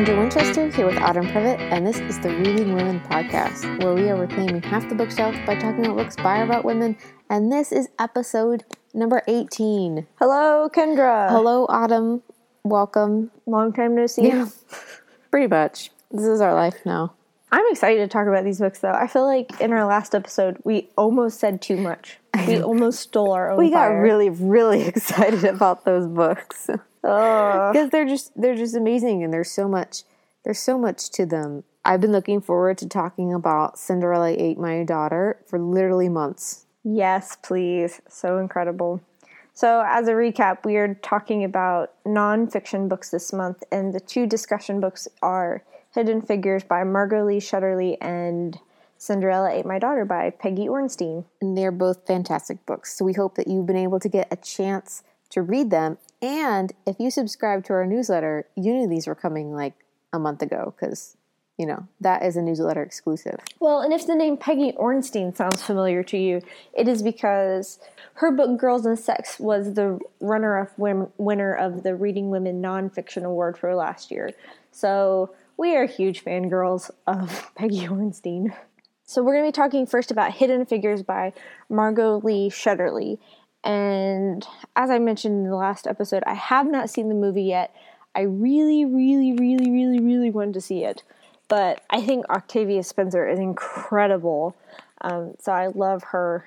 Kendra Winchester here with Autumn Privett, and this is the Reading Women podcast, where we are reclaiming half the bookshelf by talking about books by or about women. And this is episode number 18. Hello, Kendra. Hello, Autumn. Welcome. Long time no see. Yeah, pretty much. This is our life now. I'm excited to talk about these books, though. I feel like in our last episode, we almost said too much. We almost stole our own. We got fire. really, really excited about those books. Because they're just they're just amazing, and there's so much there's so much to them. I've been looking forward to talking about Cinderella Ate My Daughter for literally months. Yes, please. So incredible. So, as a recap, we are talking about nonfiction books this month, and the two discussion books are Hidden Figures by Margot Lee Shetterly and Cinderella Ate My Daughter by Peggy Orenstein. and they're both fantastic books. So we hope that you've been able to get a chance to read them. And if you subscribe to our newsletter, you knew these were coming like a month ago because, you know, that is a newsletter exclusive. Well, and if the name Peggy Orenstein sounds familiar to you, it is because her book Girls and Sex was the runner up win- winner of the Reading Women Nonfiction Award for last year. So we are huge fangirls of Peggy Orenstein. So we're going to be talking first about Hidden Figures by Margot Lee Shetterly. And as I mentioned in the last episode, I have not seen the movie yet. I really, really, really, really, really wanted to see it. But I think Octavia Spencer is incredible. Um, so I love her.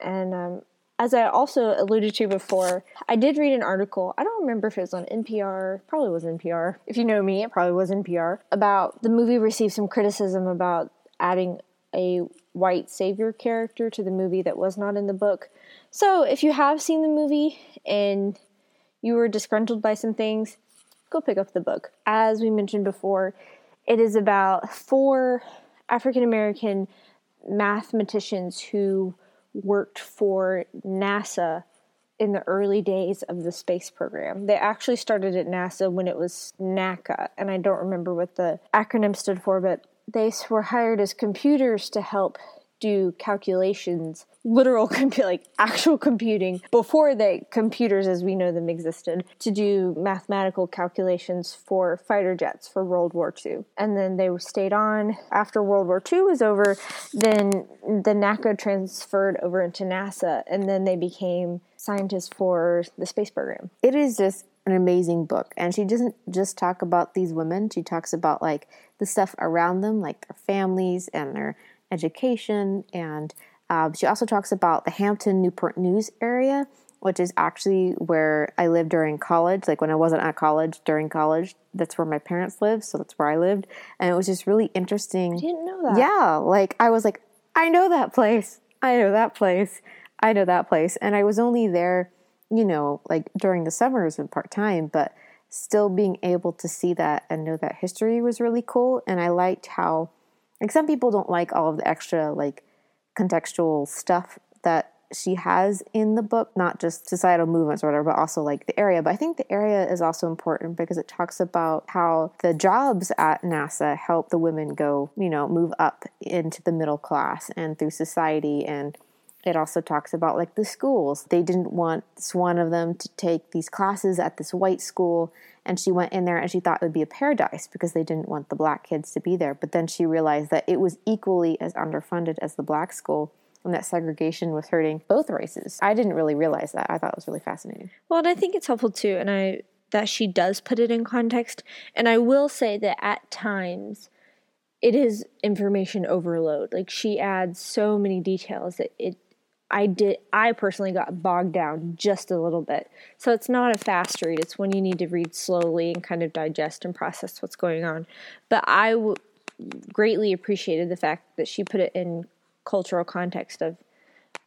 And um, as I also alluded to before, I did read an article. I don't remember if it was on NPR, probably was NPR. If you know me, it probably was NPR. About the movie received some criticism about adding a white savior character to the movie that was not in the book. So if you have seen the movie and you were disgruntled by some things, go pick up the book. As we mentioned before, it is about four African American mathematicians who worked for NASA in the early days of the space program. They actually started at NASA when it was NACA, and I don't remember what the acronym stood for, but they were hired as computers to help do calculations, literal compu- like actual computing before the computers as we know them existed to do mathematical calculations for fighter jets for World War II. And then they stayed on after World War II was over, then the NACA transferred over into NASA and then they became scientists for the space program. It is just an amazing book. And she doesn't just talk about these women, she talks about like the stuff around them, like their families and their education. And um, she also talks about the Hampton Newport News area, which is actually where I lived during college. Like when I wasn't at college, during college, that's where my parents lived. So that's where I lived. And it was just really interesting. I didn't know that. Yeah, like I was like, I know that place. I know that place. I know that place. And I was only there, you know, like during the summers and part time, but still being able to see that and know that history was really cool. And I liked how, like, some people don't like all of the extra, like, contextual stuff that she has in the book, not just societal movements or whatever, but also like the area. But I think the area is also important because it talks about how the jobs at NASA help the women go, you know, move up into the middle class and through society. And it also talks about like the schools. They didn't want one of them to take these classes at this white school. And she went in there and she thought it would be a paradise because they didn't want the black kids to be there. But then she realized that it was equally as underfunded as the black school and that segregation was hurting both races. I didn't really realize that. I thought it was really fascinating. Well, and I think it's helpful too, and I that she does put it in context. And I will say that at times it is information overload. Like she adds so many details that it I did I personally got bogged down just a little bit. So it's not a fast read. It's when you need to read slowly and kind of digest and process what's going on. But I w- greatly appreciated the fact that she put it in cultural context of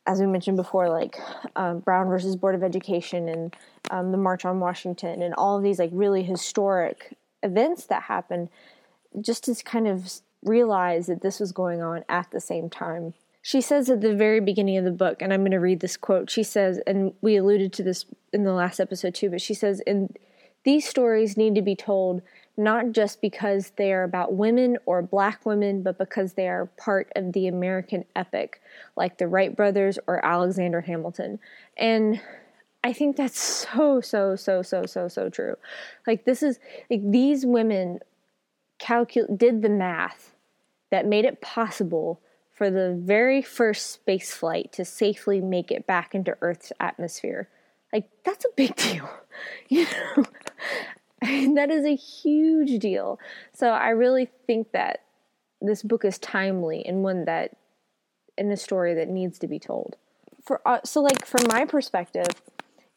as we mentioned before, like um, Brown versus Board of Education and um, the March on Washington and all of these like really historic events that happened, just to kind of realize that this was going on at the same time. She says at the very beginning of the book, and I'm going to read this quote. She says, and we alluded to this in the last episode too, but she says, and these stories need to be told not just because they are about women or black women, but because they are part of the American epic, like the Wright brothers or Alexander Hamilton. And I think that's so, so, so, so, so, so true. Like, this is like these women calcul- did the math that made it possible for the very first space flight to safely make it back into Earth's atmosphere. Like that's a big deal. You know? That is a huge deal. So I really think that this book is timely and one that in a story that needs to be told. For uh, so like from my perspective,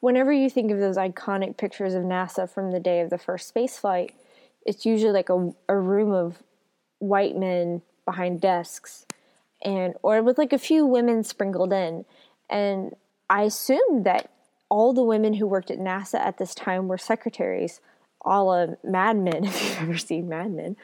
whenever you think of those iconic pictures of NASA from the day of the first space flight, it's usually like a, a room of white men behind desks and or with like a few women sprinkled in. And I assumed that all the women who worked at NASA at this time were secretaries, a la Mad Men, if you've ever seen Mad Men,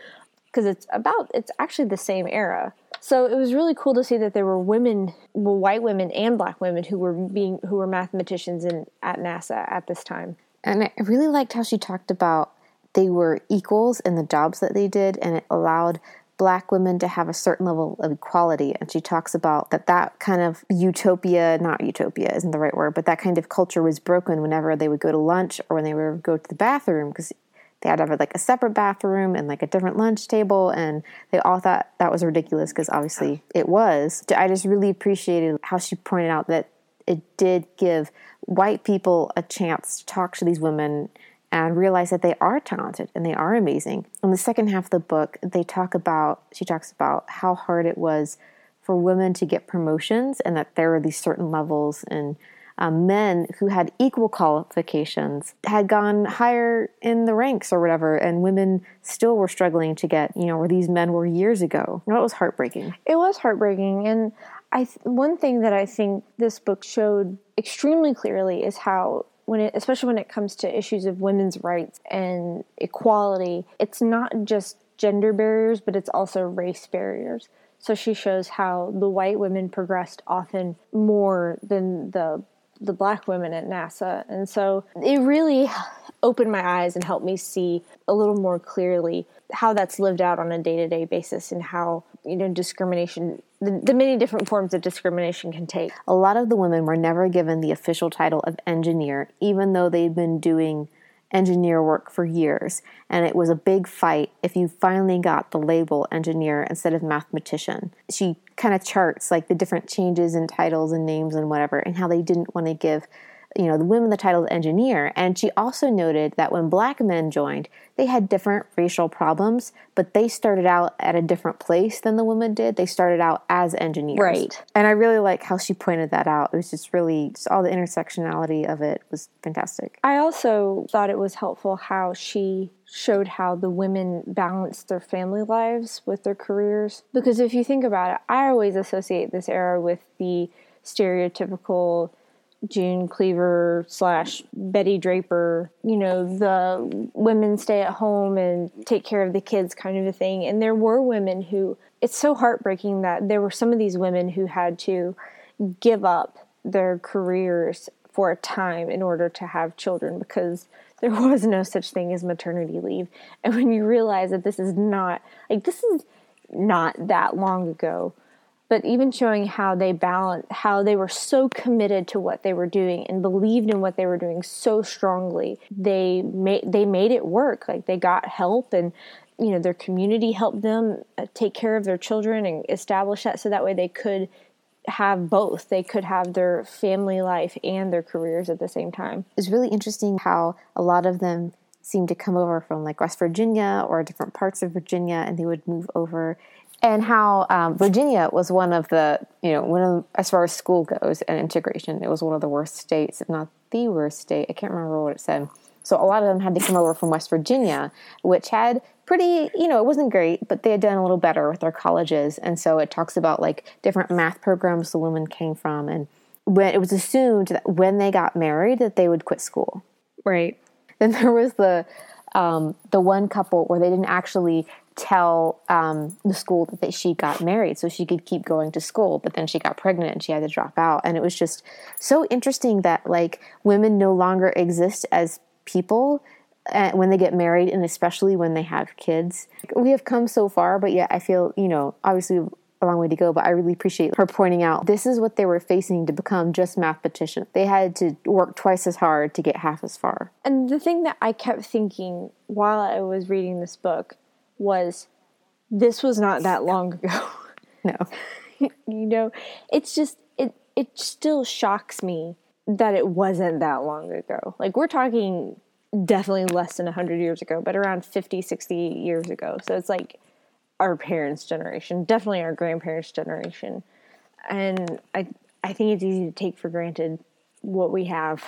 because it's about it's actually the same era. So it was really cool to see that there were women, well, white women and black women who were being who were mathematicians in at NASA at this time. And I really liked how she talked about they were equals in the jobs that they did, and it allowed black women to have a certain level of equality. And she talks about that that kind of utopia not utopia isn't the right word but that kind of culture was broken whenever they would go to lunch or when they would go to the bathroom because they had to have like a separate bathroom and like a different lunch table. And they all thought that was ridiculous because obviously it was. I just really appreciated how she pointed out that it did give white people a chance to talk to these women and realize that they are talented and they are amazing. In the second half of the book, they talk about, she talks about how hard it was for women to get promotions and that there are these certain levels and um, men who had equal qualifications had gone higher in the ranks or whatever, and women still were struggling to get, you know, where these men were years ago. That was heartbreaking. It was heartbreaking. And I th- one thing that I think this book showed extremely clearly is how when it, especially when it comes to issues of women's rights and equality, it's not just gender barriers, but it's also race barriers. So she shows how the white women progressed often more than the the black women at NASA. And so it really opened my eyes and helped me see a little more clearly how that's lived out on a day-to-day basis and how, you know, discrimination the, the, many different forms of discrimination can take. A lot of the women were never given the official title of engineer, even though they'd been doing engineer work for years. And it was a big fight if you finally got the label engineer instead of mathematician. She kind of charts like the different changes in titles and names and whatever, and how they didn't want to give you know the women the title of engineer and she also noted that when black men joined they had different racial problems but they started out at a different place than the women did. They started out as engineers. Right. And i really like how she pointed that out. It was just really just all the intersectionality of it was fantastic. I also thought it was helpful how she showed how the women balanced their family lives with their careers. Because if you think about it i always associate this era with the stereotypical June Cleaver slash Betty Draper, you know, the women stay at home and take care of the kids kind of a thing. And there were women who, it's so heartbreaking that there were some of these women who had to give up their careers for a time in order to have children because there was no such thing as maternity leave. And when you realize that this is not, like, this is not that long ago but even showing how they balance how they were so committed to what they were doing and believed in what they were doing so strongly they made they made it work. Like they got help and you know their community helped them uh, take care of their children and establish that so that way they could have both. They could have their family life and their careers at the same time. It's really interesting how a lot of them seemed to come over from like west virginia or different parts of virginia and they would move over and how um, Virginia was one of the, you know, one of, as far as school goes and integration, it was one of the worst states, if not the worst state. I can't remember what it said. So a lot of them had to come over from West Virginia, which had pretty, you know, it wasn't great, but they had done a little better with their colleges. And so it talks about like different math programs the women came from. And when it was assumed that when they got married that they would quit school. Right. Then there was the um, the one couple where they didn't actually tell um, the school that she got married so she could keep going to school but then she got pregnant and she had to drop out. And it was just so interesting that like women no longer exist as people uh, when they get married and especially when they have kids. We have come so far but yet i feel you know obviously a long way to go but i really appreciate her pointing out this is what they were facing to become just mathematicians they had to work twice as hard to get half as far. And the thing that i kept thinking while i was reading this book was this was not that long ago. No. you know, it's just it it still shocks me that it wasn't that long ago. Like we're talking definitely less than 100 years ago, but around 50, 60 years ago. So it's like our parents' generation, definitely our grandparents' generation. And I I think it's easy to take for granted what we have.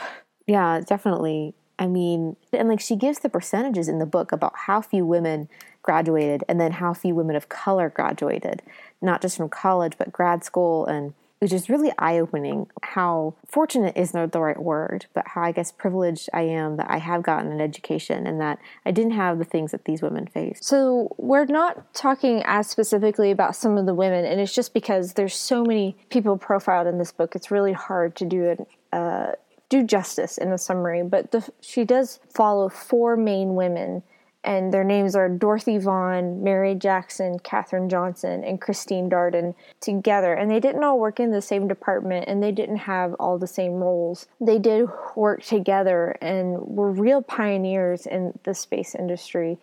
Yeah, definitely. I mean, and like she gives the percentages in the book about how few women graduated and then how few women of color graduated, not just from college, but grad school and it was just really eye opening how fortunate is not the right word, but how I guess privileged I am that I have gotten an education and that I didn't have the things that these women faced. So, we're not talking as specifically about some of the women, and it's just because there's so many people profiled in this book, it's really hard to do it. Uh, do justice in a summary, but the, she does follow four main women and their names are Dorothy Vaughan, Mary Jackson, Katherine Johnson, and Christine Darden together. And they didn't all work in the same department and they didn't have all the same roles. They did work together and were real pioneers in the space industry.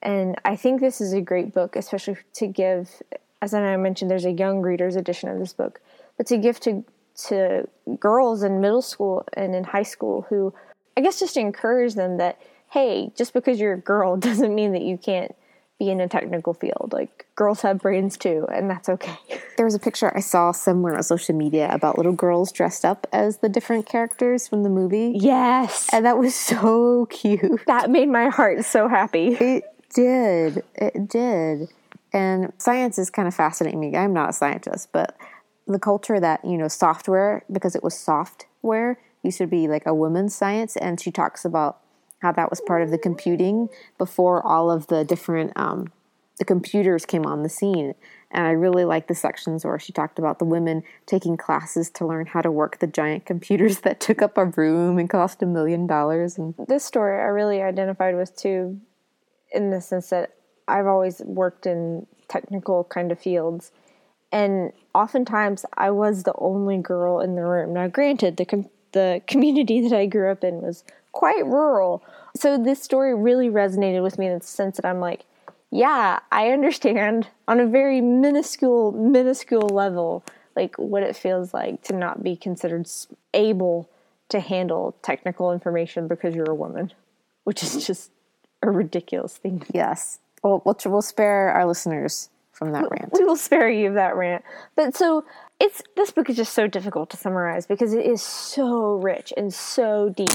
And I think this is a great book, especially to give, as I mentioned, there's a young reader's edition of this book, but to give to to girls in middle school and in high school who I guess just encourage them that hey, just because you're a girl doesn't mean that you can't be in a technical field. Like girls have brains too, and that's okay. There was a picture I saw somewhere on social media about little girls dressed up as the different characters from the movie. Yes. And that was so cute. That made my heart so happy. It did. It did. And science is kind of fascinating me. I'm not a scientist, but the culture that, you know, software, because it was software, used to be like a woman's science. And she talks about how that was part of the computing before all of the different um, the computers came on the scene. And I really like the sections where she talked about the women taking classes to learn how to work the giant computers that took up a room and cost a million dollars. And this story I really identified with too, in the sense that I've always worked in technical kind of fields, and oftentimes I was the only girl in the room. Now, granted, the com- the community that I grew up in was quite rural. So this story really resonated with me in the sense that I'm like, yeah, I understand on a very minuscule, minuscule level, like what it feels like to not be considered able to handle technical information because you're a woman, which is just a ridiculous thing. Yes. Well, we'll, we'll spare our listeners from that rant. We will spare you of that rant. But so it's this book is just so difficult to summarize because it is so rich and so deep.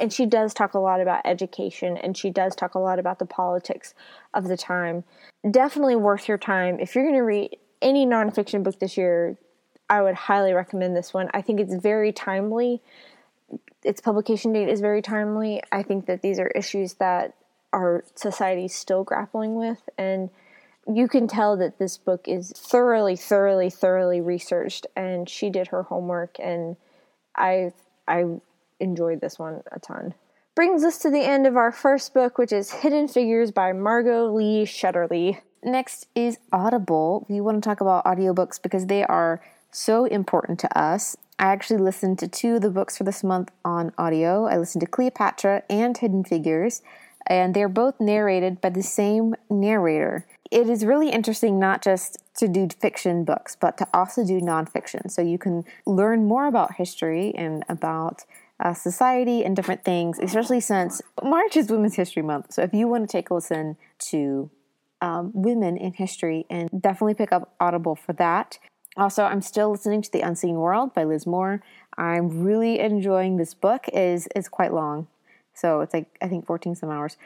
And she does talk a lot about education and she does talk a lot about the politics of the time. Definitely worth your time. If you're going to read any nonfiction book this year i would highly recommend this one. I think it's very timely. Its publication date is very timely. I think that these are issues that our society is still grappling with and you can tell that this book is thoroughly, thoroughly, thoroughly researched, and she did her homework, and I I enjoyed this one a ton. Brings us to the end of our first book, which is Hidden Figures by Margot Lee Shetterly. Next is Audible. We want to talk about audiobooks because they are so important to us. I actually listened to two of the books for this month on audio. I listened to Cleopatra and Hidden Figures, and they're both narrated by the same narrator it is really interesting not just to do fiction books, but to also do nonfiction. So you can learn more about history and about uh, society and different things, especially since March is Women's History Month. So if you want to take a listen to um, women in history, and definitely pick up Audible for that. Also, I'm still listening to The Unseen World by Liz Moore. I'm really enjoying this book. Is is quite long. So it's like, I think 14 some hours.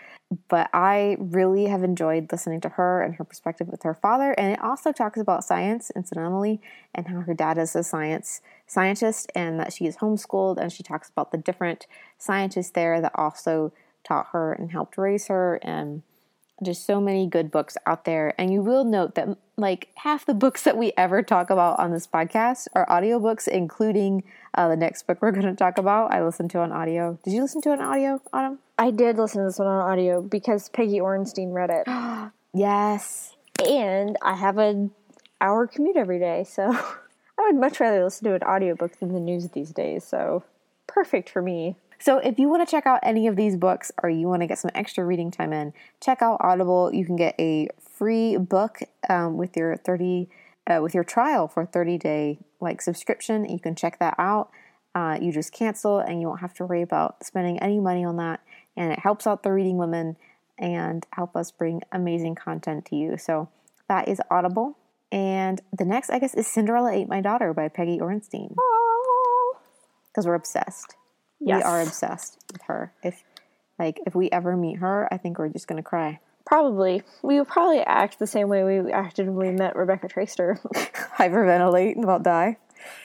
But I really have enjoyed listening to her and her perspective with her father. And it also talks about science, incidentally, and how her dad is a science scientist and that she is homeschooled. And she talks about the different scientists there that also taught her and helped raise her. And just so many good books out there. And you will note that like half the books that we ever talk about on this podcast are audiobooks, including uh, the next book we're going to talk about. I listened to on audio. Did you listen to an audio, Autumn? I did listen to this one on audio because Peggy Orenstein read it. yes. And I have an hour commute every day, so I would much rather listen to an audiobook than the news these days. So perfect for me. So if you want to check out any of these books or you want to get some extra reading time in, check out Audible. You can get a free book um, with your 30 uh, with your trial for 30 day like subscription. You can check that out. Uh, you just cancel and you won't have to worry about spending any money on that. And it helps out the reading women and help us bring amazing content to you. So that is Audible. And the next, I guess, is Cinderella Ate My Daughter by Peggy Orenstein. Because we're obsessed. Yes. We are obsessed with her. If like if we ever meet her, I think we're just gonna cry. Probably. We would probably act the same way we acted when we met Rebecca Traister. Hyperventilate and about die.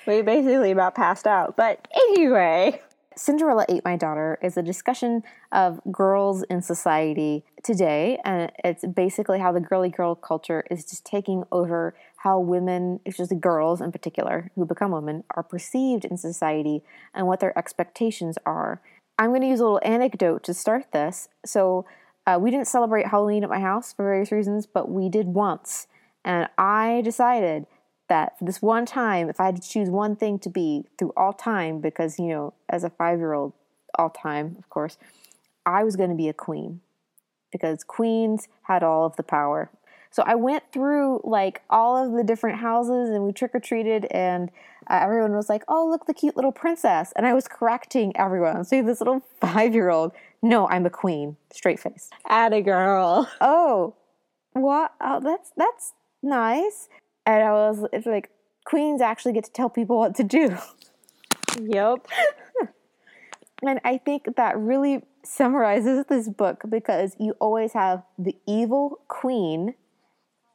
we basically about passed out. But anyway. Cinderella Ate My Daughter is a discussion of girls in society today, and it's basically how the girly girl culture is just taking over how women, it's especially girls in particular, who become women, are perceived in society and what their expectations are. I'm going to use a little anecdote to start this. So, uh, we didn't celebrate Halloween at my house for various reasons, but we did once. And I decided that for this one time, if I had to choose one thing to be through all time, because, you know, as a five year old, all time, of course, I was going to be a queen because queens had all of the power. So I went through like all of the different houses and we trick or treated, and uh, everyone was like, oh, look, the cute little princess. And I was correcting everyone. So this little five year old, no, I'm a queen, straight face. Atta girl. Oh, what? Oh, that's that's nice. And I was it's like queens actually get to tell people what to do. Yep. And I think that really summarizes this book because you always have the evil queen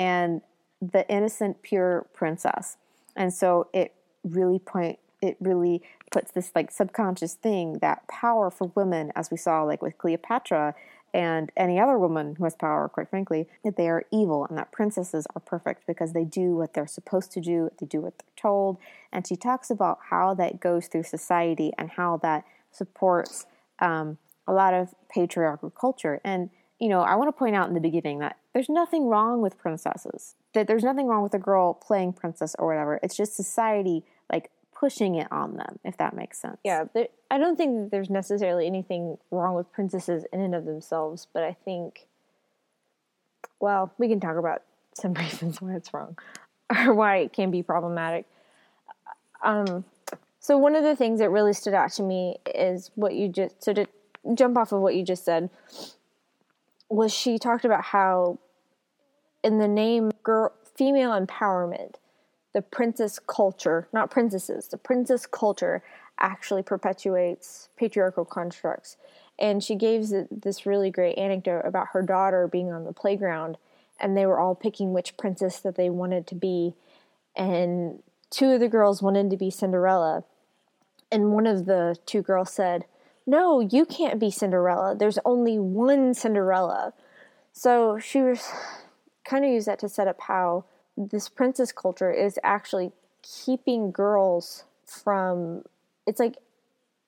and the innocent pure princess. And so it really point it really puts this like subconscious thing that power for women as we saw like with Cleopatra and any other woman who has power, quite frankly, that they are evil and that princesses are perfect because they do what they're supposed to do, they do what they're told. And she talks about how that goes through society and how that supports um, a lot of patriarchal culture. And, you know, I want to point out in the beginning that there's nothing wrong with princesses, that there's nothing wrong with a girl playing princess or whatever. It's just society, pushing it on them, if that makes sense. Yeah, I don't think that there's necessarily anything wrong with princesses in and of themselves, but I think, well, we can talk about some reasons why it's wrong or why it can be problematic. Um, so one of the things that really stood out to me is what you just so to jump off of what you just said was she talked about how in the name girl female empowerment the princess culture, not princesses, the princess culture actually perpetuates patriarchal constructs. And she gave this really great anecdote about her daughter being on the playground and they were all picking which princess that they wanted to be. And two of the girls wanted to be Cinderella. And one of the two girls said, No, you can't be Cinderella. There's only one Cinderella. So she was kind of used that to set up how this princess culture is actually keeping girls from it's like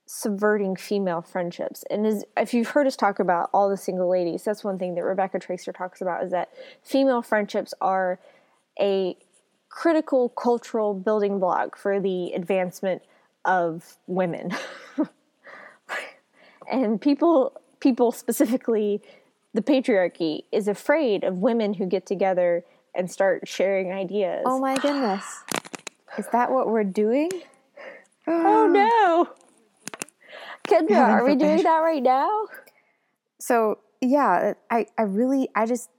subverting female friendships. And is if you've heard us talk about all the single ladies that's one thing that Rebecca Traister talks about is that female friendships are a critical cultural building block for the advancement of women. And people people specifically the patriarchy is afraid of women who get together and start sharing ideas. Oh my goodness. Is that what we're doing? oh no. Kendra, are we doing that right now? So, yeah, I, I really, I just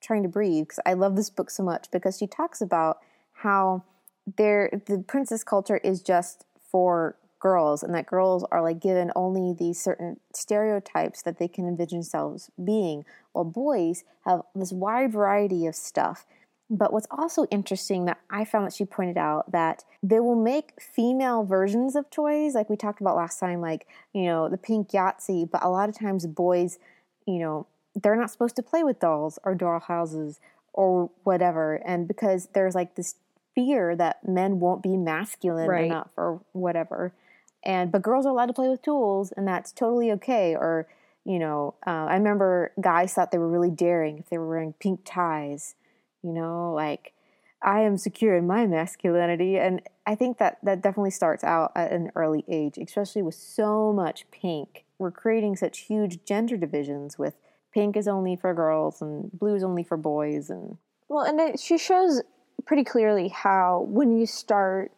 trying to breathe because I love this book so much because she talks about how there the princess culture is just for girls and that girls are like given only these certain stereotypes that they can envision themselves being while boys have this wide variety of stuff but what's also interesting that I found that she pointed out that they will make female versions of toys, like we talked about last time, like, you know, the pink Yahtzee, but a lot of times boys, you know, they're not supposed to play with dolls or doll houses or whatever. And because there's like this fear that men won't be masculine Right. enough or whatever. And but girls are allowed to play with tools and that's totally okay. Or, you know, uh, I remember guys thought they were really daring if they were wearing pink ties you know like I am secure in my masculinity. And I think that that definitely starts out at an early age, especially with so much pink. We're creating such huge gender divisions with pink is only for girls and blue is only for boys. And well, and it, she shows pretty clearly how when you start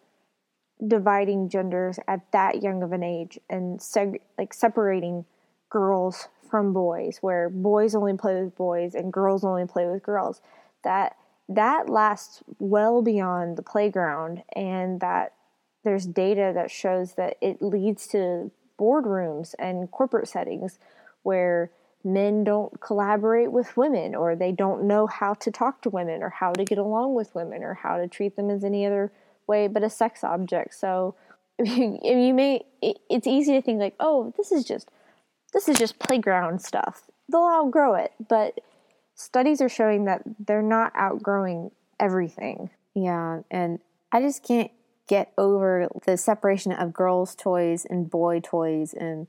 dividing genders at that young of an age and seg- like separating girls from boys where boys only play with boys and girls only play with girls. That that lasts well beyond the playground and that there's data that shows that it leads to boardrooms and corporate settings where men don't collaborate with women or they don't know how to talk to women or how to get along with women or how to treat them as any other way but a sex object so you, you may it's easy to think like oh this is just this is just playground stuff they'll outgrow it but studies are showing that they're not outgrowing everything. Yeah, and I just can't get over the separation of girls' toys and boy toys. And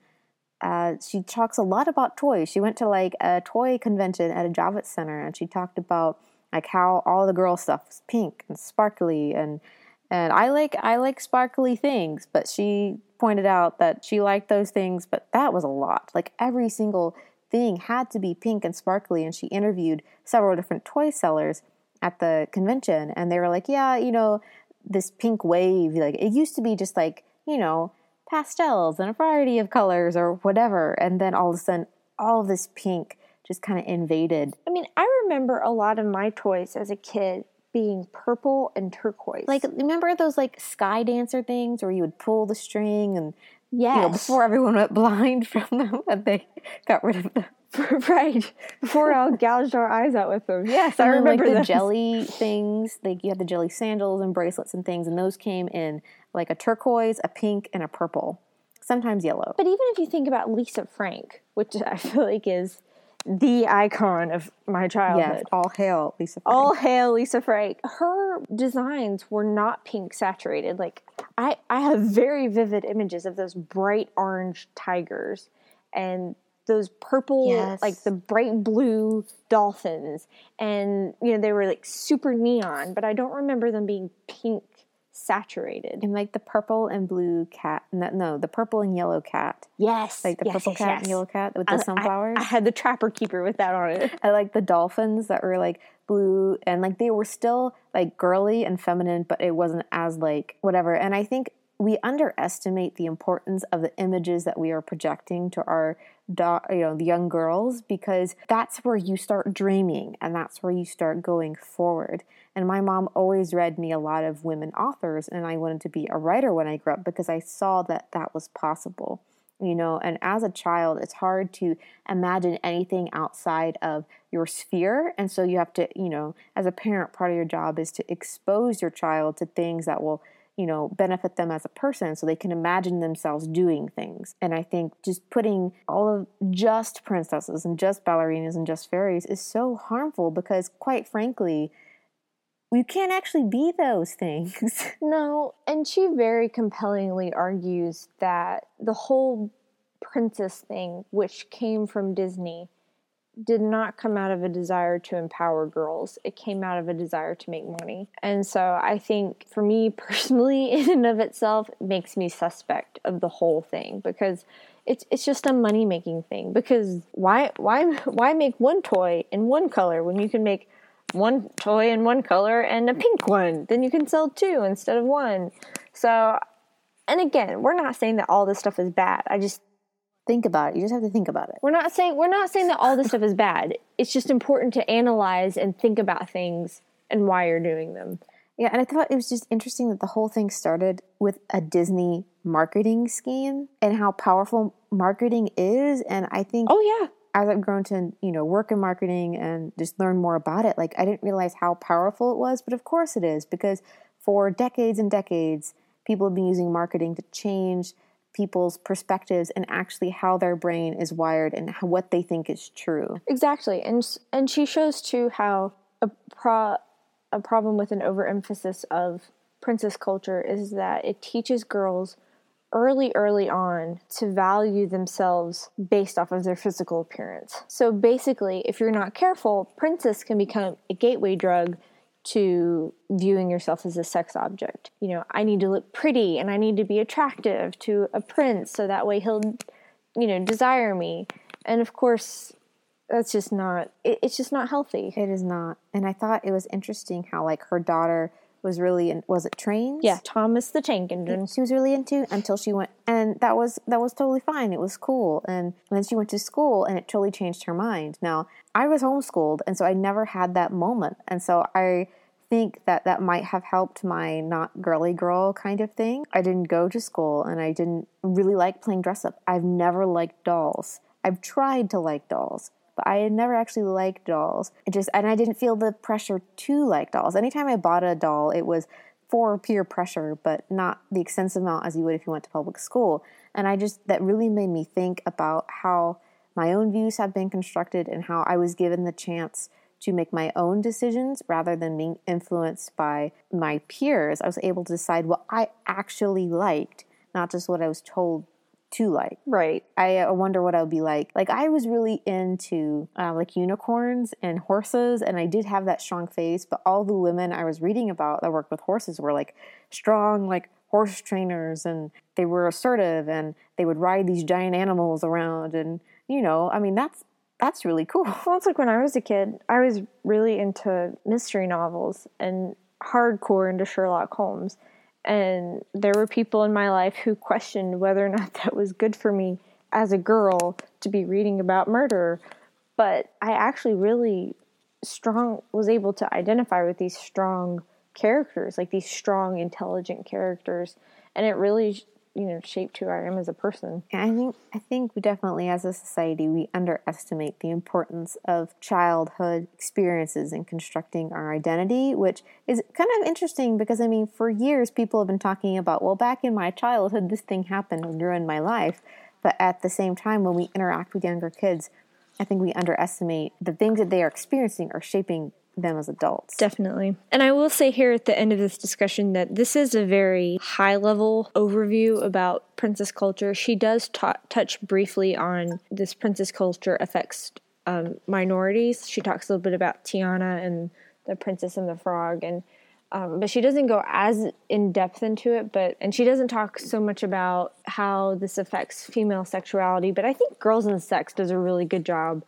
uh, she talks a lot about toys. She went to like a toy convention at a Javits Center, and she talked about like how all the girl stuff was pink and sparkly and and I like I like sparkly things, but she pointed out that she liked those things, but that was a lot. Like every single thing had to be pink and sparkly. And she interviewed several different toy sellers at the convention, and they were like, "Yeah, you know, this pink wave, like it used to be just like you know pastels and a variety of colors or whatever, and then all of a sudden, all this pink." just kind of invaded. I mean, I remember a lot of my toys as a kid being purple and turquoise. Like, remember those like sky dancer things where you would pull the string and Yes. You know, before everyone went blind from them and they got rid of them. right. Before I gouged our eyes out with them. Yes, I remember like the those. jelly things. Like you had the jelly sandals and bracelets and things, and those came in like a turquoise, a pink, and a purple. Sometimes yellow. But even if you think about Lisa Frank, which I feel like is the icon of my childhood. Yes, all hail Lisa Frank. All hail Lisa Frank. Her designs were not pink saturated. Like I, I have very vivid images of those bright orange tigers and those purple Yes. like the bright blue dolphins and you know they were like super neon but i don't remember them being pink saturated and like the purple and blue cat. No, no, the purple and yellow cat. yes Like the yes, purple yes, cat yes. and yellow cat with I- the I- sunflowers. I, had the trapper keeper with that on it I like the dolphins that were like blue and like they were still like girly and feminine, but it wasn't as like whatever. And I think we underestimate the importance of the images that we are projecting to our da- you know the young girls because that's where you start dreaming and that's where you start going forward. And my mom always read me a lot of women authors and I wanted to be a writer when I grew up because I saw that that was possible you know and as a child it's hard to imagine anything outside of your sphere and so you have to you know as a parent part of your job is to expose your child to things that will you know benefit them as a person so they can imagine themselves doing things. And i think just putting all of just princesses and just ballerinas and just fairies is so harmful because quite frankly you can't actually be those things. No, and she very compellingly argues that the whole princess thing, which came from Disney, did not come out of a desire to empower girls. It came out of a desire to make money. And so I think for me personally, in and of itself, it makes me suspect of the whole thing because it's it's just a money making thing. Because why why why make one toy in one color when you can make one toy in one color and a pink one. Then you can sell two instead of one. So, and again, we're not saying that all this stuff is bad. I just think about it you just have to think about it we're not saying we're not saying that all this stuff is bad. It's just important to analyze and think about things and why you're doing them. Yeah, and I thought it was just interesting that the whole thing started with a Disney marketing scheme and how powerful marketing is. And I think Oh yeah. as I've grown to, you know, work in marketing and just learn more about it, like I didn't realize how powerful it was, but of course it is because for decades and decades, people have been using marketing to change people's perspectives and actually how their brain is wired and how, what they think is true. Exactly, and and she shows too how a pro a problem with an overemphasis of princess culture is that it teaches girls early early on to value themselves based off of their physical appearance. So basically, if you're not careful, princess can become a gateway drug to viewing yourself as a sex object. You know, I need to look pretty and I need to be attractive to a prince so that way he'll, you know, desire me. And of course, that's just not, it, it's just not healthy. It is not. And I thought it was interesting how, like, her daughter was really in, was it trains? Yeah, Thomas the Tank Engine. She was really into until she went, and that was that was totally fine. It was cool, and then she went to school, and it totally changed her mind. Now I was homeschooled, and so I never had that moment, and so I think that that might have helped my not girly girl kind of thing. I didn't go to school, and I didn't really like playing dress up. I've never liked dolls. I've tried to like dolls, but I had never actually liked dolls. It just and I didn't feel the pressure to like dolls. Anytime I bought a doll, it was for peer pressure, but not the extensive amount as you would if you went to public school. And I just that really made me think about how my own views have been constructed and how I was given the chance to make my own decisions rather than being influenced by my peers. I was able to decide what I actually liked, not just what I was told to like. Right. I uh, wonder what I would be like. Like I was really into uh, like unicorns and horses, and I did have that strong face. But all the women I was reading about that worked with horses were like strong, like horse trainers, and they were assertive, and they would ride these giant animals around, and you know, I mean, that's that's really cool. Well, it's like when I was a kid, I was really into mystery novels and hardcore into Sherlock Holmes. And there were people in my life who questioned whether or not that was good for me as a girl to be reading about murder. But I actually really strong was able to identify with these strong characters, like these strong, intelligent characters. And it really you know shaped who I am as a person. I think I think we definitely as a society we underestimate the importance of childhood experiences in constructing our identity, which is kind of interesting because I mean for years people have been talking about well back in my childhood this thing happened and ruined my life, but at the same time when we interact with younger kids, I think we underestimate the things that they are experiencing are shaping them as adults. Definitely. And I will say here at the end of this discussion that this is a very high level overview about princess culture. She does t- touch briefly on this princess culture affects um, minorities. She talks a little bit about Tiana and the Princess and the Frog, and um, but she doesn't go as in depth into it. But and she doesn't talk so much about how this affects female sexuality. But I think Girls and Sex does a really good job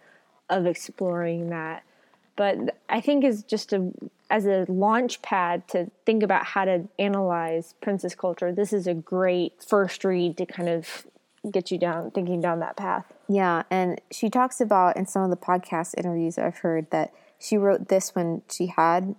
of exploring that but I think is just a as a launch pad to think about how to analyze princess culture. This is a great first read to kind of get you down thinking down that path. Yeah, and she talks about in some of the podcast interviews I've heard that she wrote this when she had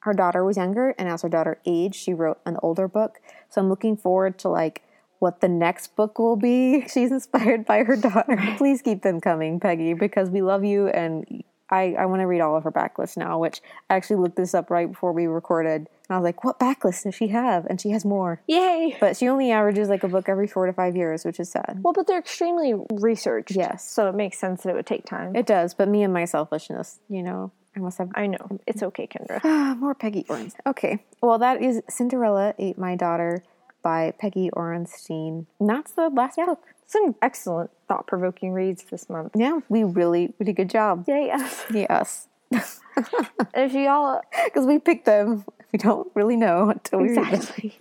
her daughter was younger and as her daughter aged, she wrote an older book. So I'm looking forward to like what the next book will be. She's inspired by her daughter. Please keep them coming, Peggy, because we love you and I, I want to read all of her backlist now, which I actually looked this up right before we recorded. And I was like, what backlist does she have? And she has more. Yay! But she only averages like a book every four to five years, which is sad. Well, but they're extremely researched. Yes. So it makes sense that it would take time. It does, but me and my selfishness, you know, I must have. I know. It's okay, Kendra. Ah, more Peggy Orenstein. Okay. Well, that is Cinderella Ate My Daughter by Peggy Orenstein. And that's the last yeah. book some excellent thought provoking reads this month. Yeah, we really we did a good job. Yeah, yes. Yes. if y'all because we picked them, we don't really know until we exactly.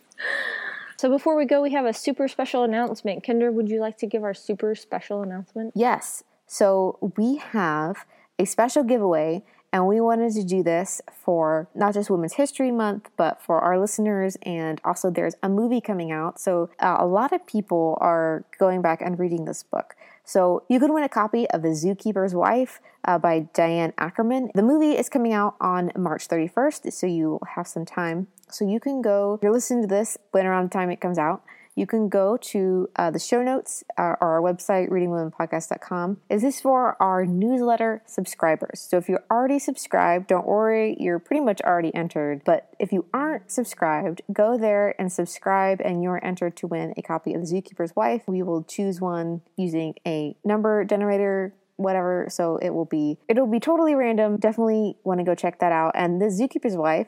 So before we go, we have a super special announcement. Kendra, would you like to give our super special announcement? Yes. So we have a special giveaway and we wanted to do this for not just Women's History Month, but for our listeners. And also, there's a movie coming out. So, uh, a lot of people are going back and reading this book. So, you could win a copy of The Zookeeper's Wife uh, by Diane Ackerman. The movie is coming out on March 31st, so you have some time. So, you can go, you're listening to this when around the time it comes out you can go to uh, the show notes uh, or our website, readingwomenpodcast.com. Is this for our newsletter subscribers? So if you're already subscribed, don't worry, you're pretty much already entered. But if you aren't subscribed, go there and subscribe, and you're entered to win a copy of The Zookeeper's Wife. We will choose one using a number generator whatever so it will be it'll be totally random definitely want to go check that out and the zookeeper's wife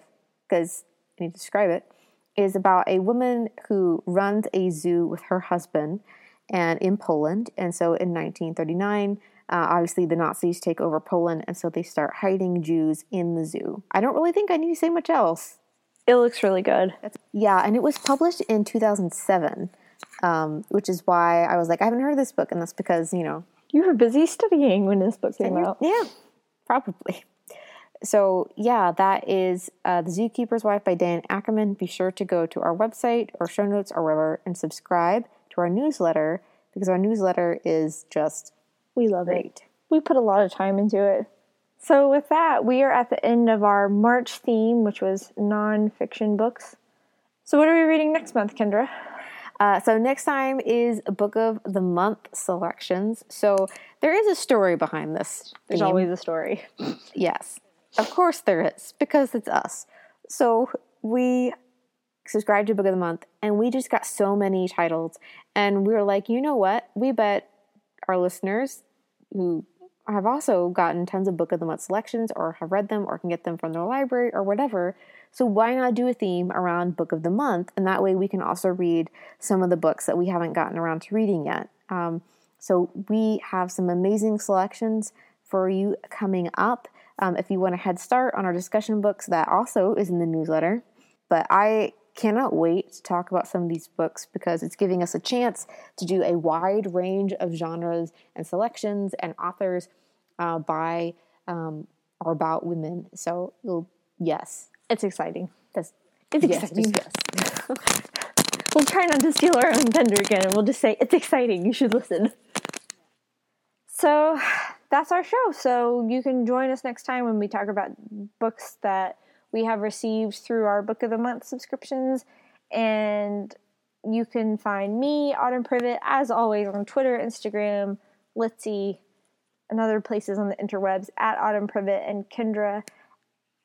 because i need to describe it is about a woman who runs a zoo with her husband and in Poland. And so in 1939, Uh, obviously, the Nazis take over Poland, and so they start hiding Jews in the zoo. I don't really think I need to say much else. It looks really good. Yeah, and it was published in 2007, um, which is why I was like, I haven't heard of this book, and that's because, you know, You were busy studying when this book came out. yeah, probably. So, yeah, that is uh, The Zookeeper's Wife by Diane Ackerman. Be sure to go to our website or show notes or wherever and subscribe to our newsletter because our newsletter is just We love it. We put a lot of time into it. So, with that, we are at the end of our March theme, which was nonfiction books. So, what are we reading next month, Kendra? Uh, so next time is a book of the month selections. So there is a story behind this. There's always a story. yes, of course there is because it's us. So we subscribed to book of the month, and we just got so many titles, and we were like, you know what? We bet our listeners who have also gotten tons of book of the month selections or have read them or can get them from their library or whatever. So why not do a theme around book of the month? And that way we can also read some of the books that we haven't gotten around to reading yet. Um, so we have some amazing selections for you coming up. Um, if you want a head start on our discussion books, that also is in the newsletter. But I cannot wait to talk about some of these books because it's giving us a chance to do a wide range of genres and selections and authors uh, by um, or about women. So, yes, It's exciting. that's It's yes, exciting. yes. We'll try not to steal our own thunder again, and we'll just say it's exciting. You should listen. So that's our show. So you can join us next time when we talk about books that we have received through our Book of the Month subscriptions. And you can find me, Autumn Privett, as always, on Twitter, Instagram, Litsy, and other places on the interwebs at Autumn Privett and Kendra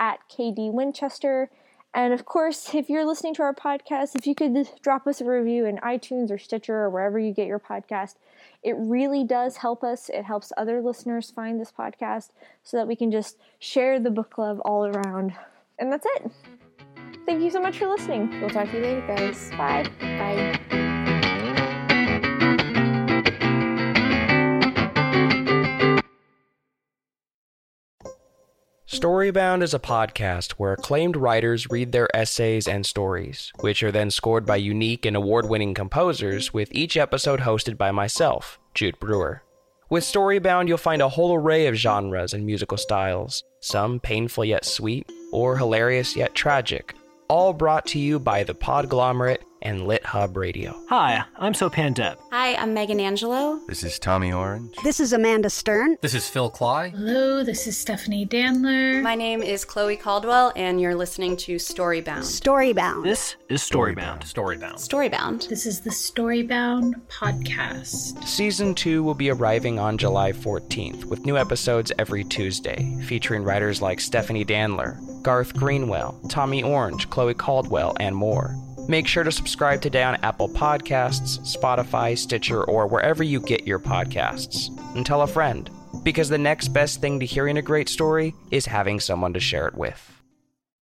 at KD Winchester. And of course, if you're listening to our podcast, if you could drop us a review in iTunes or Stitcher or wherever you get your podcast, it really does help us. It helps other listeners find this podcast so that we can just share the book club all around. And that's it. Thank you so much for listening. We'll talk to you later, guys. Bye. Bye. Storybound is a podcast where acclaimed writers read their essays and stories, which are then scored by unique and award winning composers, with each episode hosted by myself, Jude Brewer. With Storybound, you'll find a whole array of genres and musical styles, some painful yet sweet, or hilarious yet tragic, all brought to you by the Podglomerate and Lit Hub Radio. Hi, I'm Sopan Deb. Hi, I'm Megan Angelo. This is Tommy Orange. This is Amanda Stern. This is Phil Klay. Hello, this is Stephanie Danler. My name is Chloe Caldwell, and you're listening to Storybound. Storybound. This is Storybound. Storybound. Storybound. This is the Storybound podcast. Season 2 will be arriving on July 14th, with new episodes every Tuesday, featuring writers like Stephanie Danler, Garth Greenwell, Tommy Orange, Chloe Caldwell, and more. Make sure to subscribe today on Apple Podcasts, Spotify, Stitcher, or wherever you get your podcasts. And tell a friend, because the next best thing to hearing a great story is having someone to share it with.